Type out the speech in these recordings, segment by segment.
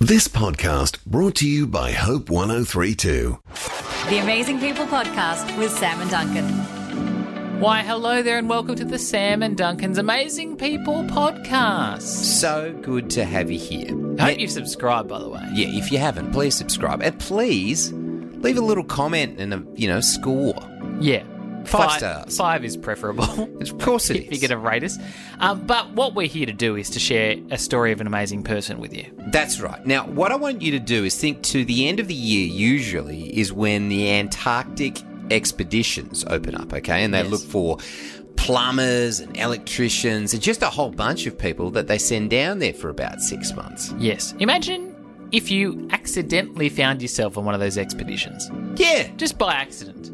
This podcast brought to you by Hope 1032. The Amazing People Podcast with Sam and Duncan. Why, hello there, and welcome to the Sam and Duncan's Amazing People podcast. So good to have you here. I hope Yeah, you've subscribed, by the way. yeah, if you haven't, please subscribe and please leave a little comment and a you know score. Yeah. Five stars. Five is preferable. Of course it if is. you're going to rate us. Um, but what we're here to do is to share a story of an amazing person with you. That's right. Now, what I want you to do is think to the end of the year. Usually is when the Antarctic expeditions open up. Okay, and they Yes. look for plumbers and electricians and just a whole bunch of people that they send down there for about six months. Yes. Imagine if you accidentally found yourself on one of those expeditions, Yeah, just by accident.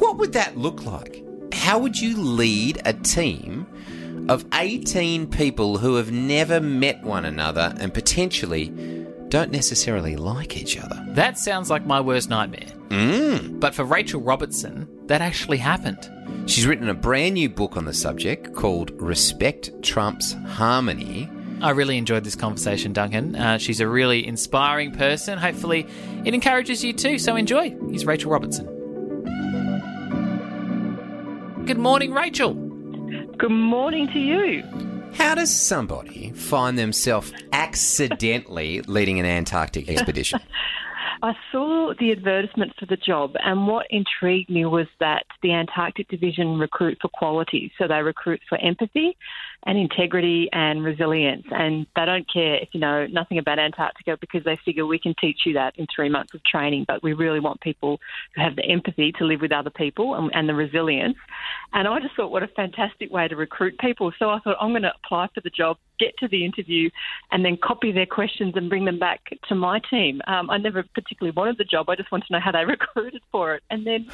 What would that look like? How would you lead a team of 18 people who have never met one another and potentially don't necessarily like each other? That sounds like my worst nightmare. Mm. But for Rachel Robertson, that actually happened. She's written a brand new book on the subject called Respect Trumps Harmony. I really enjoyed this conversation, Duncan. Uh, she's a really inspiring person. Hopefully, it encourages you too. So enjoy. Here's Rachel Robertson. Good morning, Rachel. Good morning to you. How does somebody find themselves accidentally leading an Antarctic expedition? I saw the advertisement for the job, and what intrigued me was that the Antarctic Division recruit for quality. So they recruit for empathy and integrity and resilience. And they don't care if you know nothing about Antarctica because they figure we can teach you that in three months of training. But we really want people who have the empathy to live with other people and, and the resilience. And I just thought, what a fantastic way to recruit people. So I thought, I'm going to apply for the job, get to the interview, and then copy their questions and bring them back to my team. Um, I never particularly wanted the job. I just wanted to know how they recruited for it. And then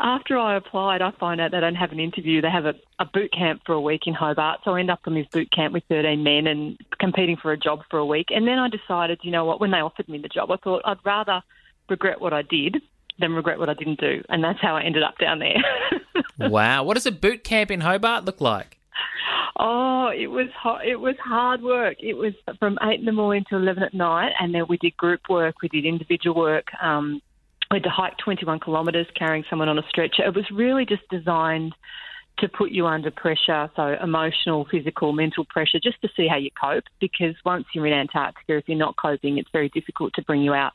after I applied, I find out they don't have an interview. They have a, a boot camp for a week in Hobart. So I end up on this boot camp with 13 men and competing for a job for a week. And then I decided, you know what, when they offered me the job, I thought I'd rather regret what I did than regret what I didn't do. And that's how I ended up down there. wow. What does a boot camp in Hobart look like? Oh, it was hot. It was hard work. It was from eight in the morning to eleven at night, and then we did group work, we did individual work. Um, we had to hike twenty-one kilometres carrying someone on a stretcher. It was really just designed to put you under pressure, so emotional, physical, mental pressure, just to see how you cope. Because once you're in Antarctica, if you're not coping, it's very difficult to bring you out.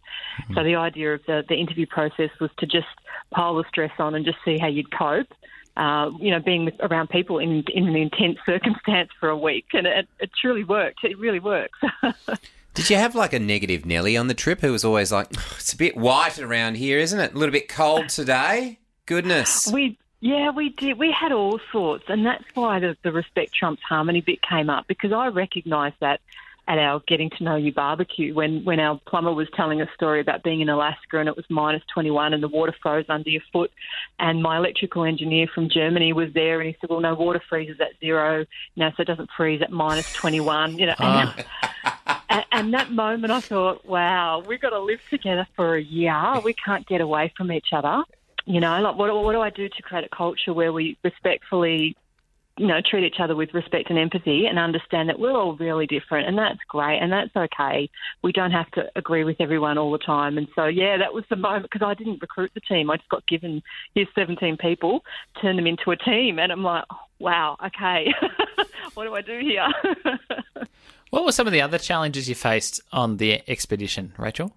So the idea of the, the interview process was to just pile the stress on and just see how you'd cope. Uh, you know, being with, around people in, in an intense circumstance for a week, and it, it truly worked. It really works. Did you have like a negative Nelly on the trip who was always like, "Oh, it's a bit white around here, isn't it? A little bit cold today? Goodness. we, yeah, we did. We had all sorts, and that's why the, the respect trumps harmony bit came up because I recognised that at our getting to know you barbecue when when our plumber was telling a story about being in Alaska and it was minus 21 and the water froze under your foot and my electrical engineer from Germany was there and he said well no water freezes at zero you know so it doesn't freeze at minus 21 you know and, ah. and, and that moment I thought wow we've got to live together for a year we can't get away from each other you know like what, what do I do to create a culture where we respectfully you know, treat each other with respect and empathy and understand that we're all really different and that's great and that's okay. We don't have to agree with everyone all the time. And so, yeah, that was the moment because I didn't recruit the team. I just got given here's 17 people, turn them into a team. And I'm like, oh, wow, okay, what do I do here? What were some of the other challenges you faced on the expedition, Rachel?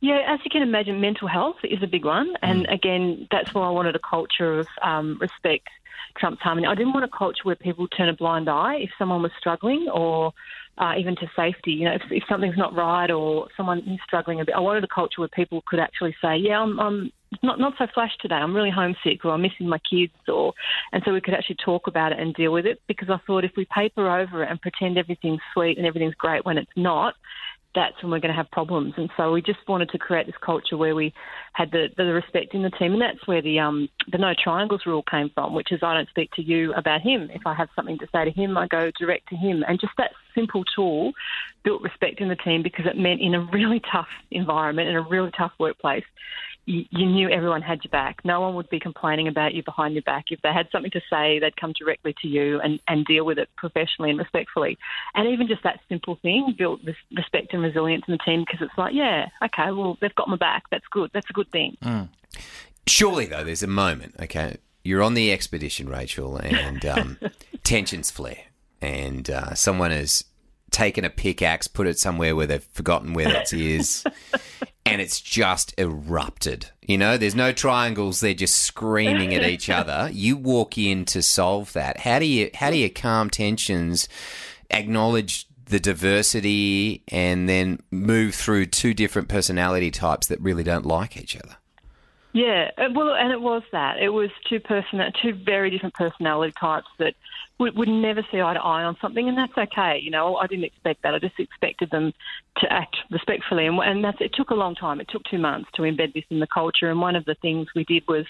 Yeah, as you can imagine, mental health is a big one. And again, that's why I wanted a culture of um, respect, trumps harmony. I didn't want a culture where people turn a blind eye if someone was struggling or uh, even to safety. You know, if, if something's not right or someone is struggling a bit, I wanted a culture where people could actually say, yeah, I'm, I'm not not so flash today. I'm really homesick, or I'm missing my kids, or and so we could actually talk about it and deal with it. Because I thought if we paper over it and pretend everything's sweet and everything's great when it's not, that's when we're going to have problems. And so we just wanted to create this culture where we had the, the respect in the team, and that's where the um, the no triangles rule came from, which is I don't speak to you about him. If I have something to say to him, I go direct to him. And just that simple tool built respect in the team because it meant in a really tough environment, in a really tough workplace, you, you knew everyone had your back. No one would be complaining about you behind your back. If they had something to say, they'd come directly to you and, and deal with it professionally and respectfully. And even just that simple thing built this respect and resilience in the team because it's like, yeah, okay, well, they've got my back. That's good. That's a good thing. Surely, though, there's a moment, okay? You're on the expedition, Rachel, and um, tensions flare, and uh, someone has taken a pickaxe, put it somewhere where they've forgotten where it is, and it's just erupted. You know, there's no triangles; they're just screaming at each other. You walk in to solve that. How do you how do you calm tensions, acknowledge the diversity, and then move through two different personality types that really don't like each other? Yeah, uh, well, and it was that. It was two person, two very different personality types that would, would never see eye to eye on something, and that's okay. You know, I didn't expect that. I just expected them to act respectfully, and, and that's. It took a long time. It took two months to embed this in the culture. And one of the things we did was,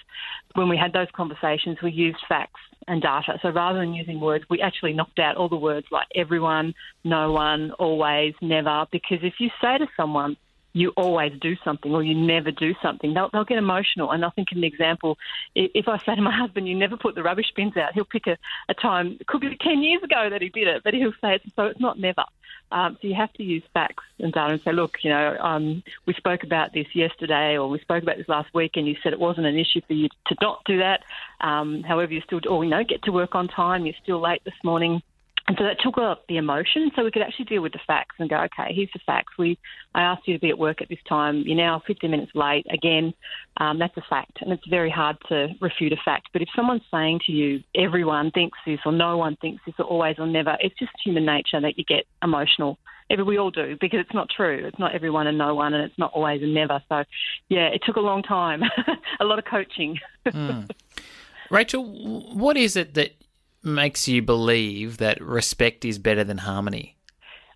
when we had those conversations, we used facts and data. So rather than using words, we actually knocked out all the words like everyone, no one, always, never. Because if you say to someone you always do something or you never do something. They'll, they'll get emotional. And I think an example, if I say to my husband, you never put the rubbish bins out, he'll pick a, a time, it could be 10 years ago that he did it, but he'll say, so it's not never. Um, so you have to use facts and data and say, look, you know, um, we spoke about this yesterday or we spoke about this last week and you said it wasn't an issue for you to not do that. Um, however, you still, or, you know, get to work on time, you're still late this morning and so that took up the emotion, so we could actually deal with the facts and go, okay, here's the facts. We, I asked you to be at work at this time. You're now 15 minutes late. Again, um, that's a fact, and it's very hard to refute a fact. But if someone's saying to you, everyone thinks this, or no one thinks this, or always or never, it's just human nature that you get emotional. We all do because it's not true. It's not everyone and no one, and it's not always and never. So, yeah, it took a long time, a lot of coaching. mm. Rachel, what is it that makes you believe that respect is better than harmony?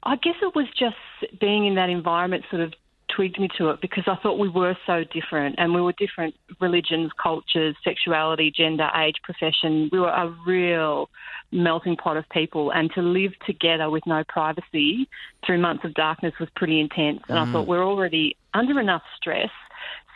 I guess it was just being in that environment sort of twigged me to it because I thought we were so different and we were different religions, cultures, sexuality, gender, age, profession. We were a real melting pot of people and to live together with no privacy through months of darkness was pretty intense. And mm. I thought we're already under enough stress.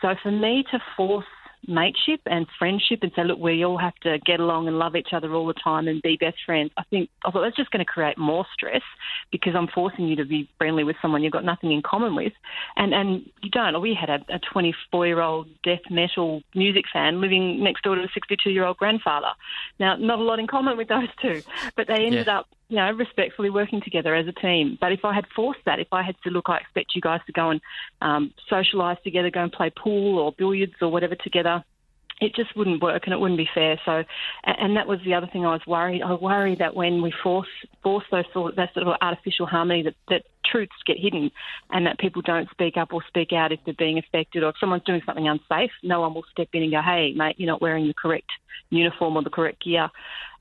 So for me to force mateship and friendship and say, look, we all have to get along and love each other all the time and be best friends. I think I thought that's just going to create more stress because I'm forcing you to be friendly with someone you've got nothing in common with, and and you don't. We had a 24 year old death metal music fan living next door to a 62 year old grandfather. Now, not a lot in common with those two, but they ended yeah. up you know, respectfully working together as a team. But if I had forced that, if I had said, look, I expect you guys to go and um, socialise together, go and play pool or billiards or whatever together, it just wouldn't work and it wouldn't be fair. So, and that was the other thing I was worried. I worry that when we force force those sort that sort of artificial harmony, that, that truths get hidden, and that people don't speak up or speak out if they're being affected, or if someone's doing something unsafe, no one will step in and go, "Hey, mate, you're not wearing the correct uniform or the correct gear."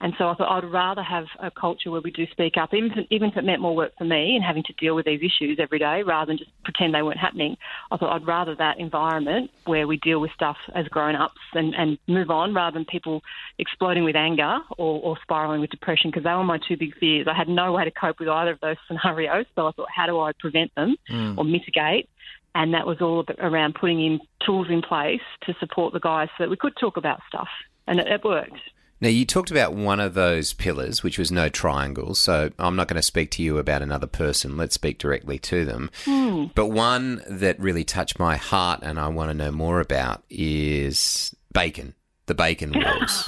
And so I thought I'd rather have a culture where we do speak up, even if, even if it meant more work for me and having to deal with these issues every day rather than just pretend they weren't happening. I thought I'd rather that environment where we deal with stuff as grown ups and, and move on rather than people exploding with anger or, or spiraling with depression because they were my two big fears. I had no way to cope with either of those scenarios. So I thought, how do I prevent them mm. or mitigate? And that was all around putting in tools in place to support the guys so that we could talk about stuff. And it, it worked. Now, you talked about one of those pillars, which was no triangles. So I'm not going to speak to you about another person. Let's speak directly to them. Mm. But one that really touched my heart and I want to know more about is bacon, the bacon wars.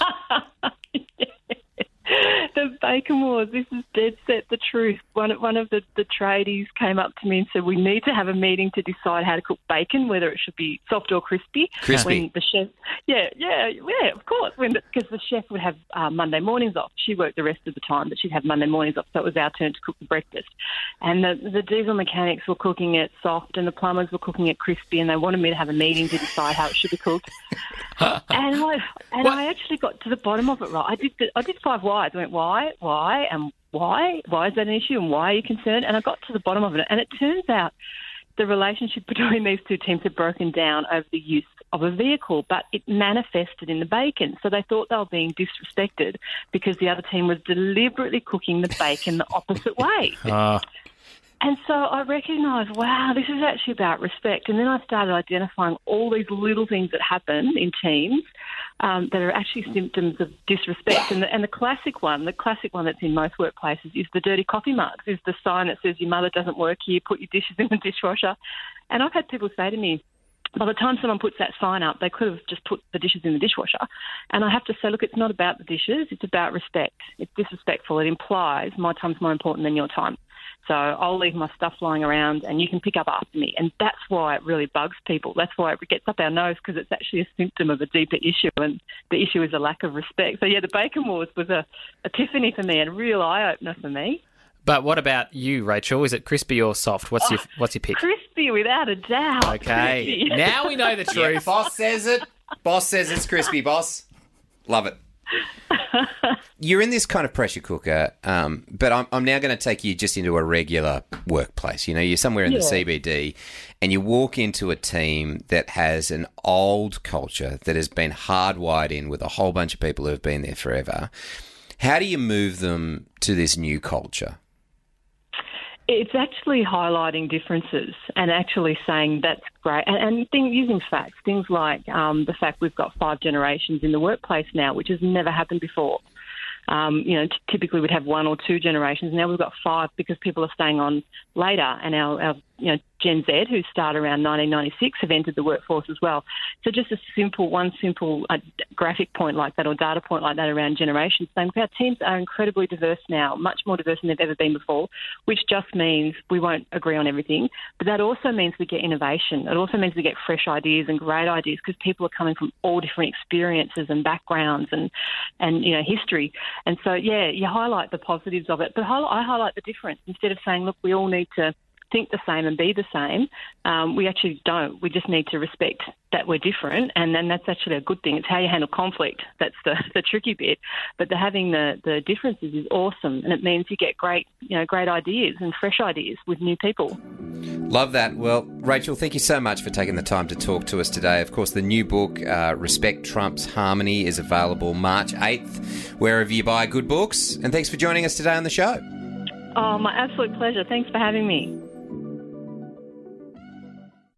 Wars. This is dead set the truth. One one of the, the tradies came up to me and said, "We need to have a meeting to decide how to cook bacon, whether it should be soft or crispy." Crispy. When the chef, yeah, yeah, yeah, of course. Because the, the, chef would have uh, Monday mornings off. She worked the rest of the time, but she'd have Monday mornings off. So it was our turn to cook the breakfast. And the the diesel mechanics were cooking it soft, and the plumbers were cooking it crispy, and they wanted me to have a meeting to decide how it should be cooked. and And what? I actually got to the bottom of it. Right, I did. The, I did five whys. I went why, why, and why? Why is that an issue, and why are you concerned? And I got to the bottom of it, and it turns out the relationship between these two teams had broken down over the use of a vehicle, but it manifested in the bacon. So they thought they were being disrespected because the other team was deliberately cooking the bacon the opposite way. Uh. And so I recognised, wow, this is actually about respect. And then I started identifying all these little things that happen in teams um, that are actually symptoms of disrespect. And the, and the classic one, the classic one that's in most workplaces, is the dirty coffee mugs, is the sign that says your mother doesn't work here, put your dishes in the dishwasher. And I've had people say to me, by the time someone puts that sign up, they could have just put the dishes in the dishwasher. And I have to say, look, it's not about the dishes, it's about respect. It's disrespectful. It implies my time's more important than your time. So I'll leave my stuff lying around and you can pick up after me. And that's why it really bugs people. That's why it gets up our nose because it's actually a symptom of a deeper issue. And the issue is a lack of respect. So, yeah, the bacon wars was a epiphany for me and a real eye opener for me. But what about you, Rachel? Is it crispy or soft? What's your oh, What's your pick? Crispy, without a doubt. Okay, now we know the truth. Boss says it. Boss says it's crispy, boss. Love it. You're in this kind of pressure cooker, um, but I'm, I'm now going to take you just into a regular workplace. You know, you're somewhere in the CBD and you walk into a team that has an old culture that has been hardwired in with a whole bunch of people who have been there forever. How do you move them to this new culture? It's actually highlighting differences and actually saying that's great, and, and thing, using facts, things like um, the fact we've got five generations in the workplace now, which has never happened before. Um, you know, t- typically we'd have one or two generations. Now we've got five because people are staying on later, and our, our you know Gen Z, who started around 1996, have entered the workforce as well. So just a simple, one simple uh, graphic point like that or data point like that around generations, our teams are incredibly diverse now, much more diverse than they've ever been before, which just means we won't agree on everything, but that also means we get innovation. It also means we get fresh ideas and great ideas because people are coming from all different experiences and backgrounds and and you know history. And so yeah, you highlight the positives of it, but I highlight the difference. Instead of saying, look, we all need to think the same and be the same. Um, we actually don't. We just need to respect that we're different, and then that's actually a good thing. It's how you handle conflict that's the, the tricky bit. But the having the, the differences is awesome, and it means you get great you know great ideas and fresh ideas with new people. Love that. Well, Rachel, thank you so much for taking the time to talk to us today. Of course, the new book, uh, Respect Trumps Harmony, is available March 8th, wherever you buy good books. And thanks for joining us today on the show. Oh, my absolute pleasure. Thanks for having me.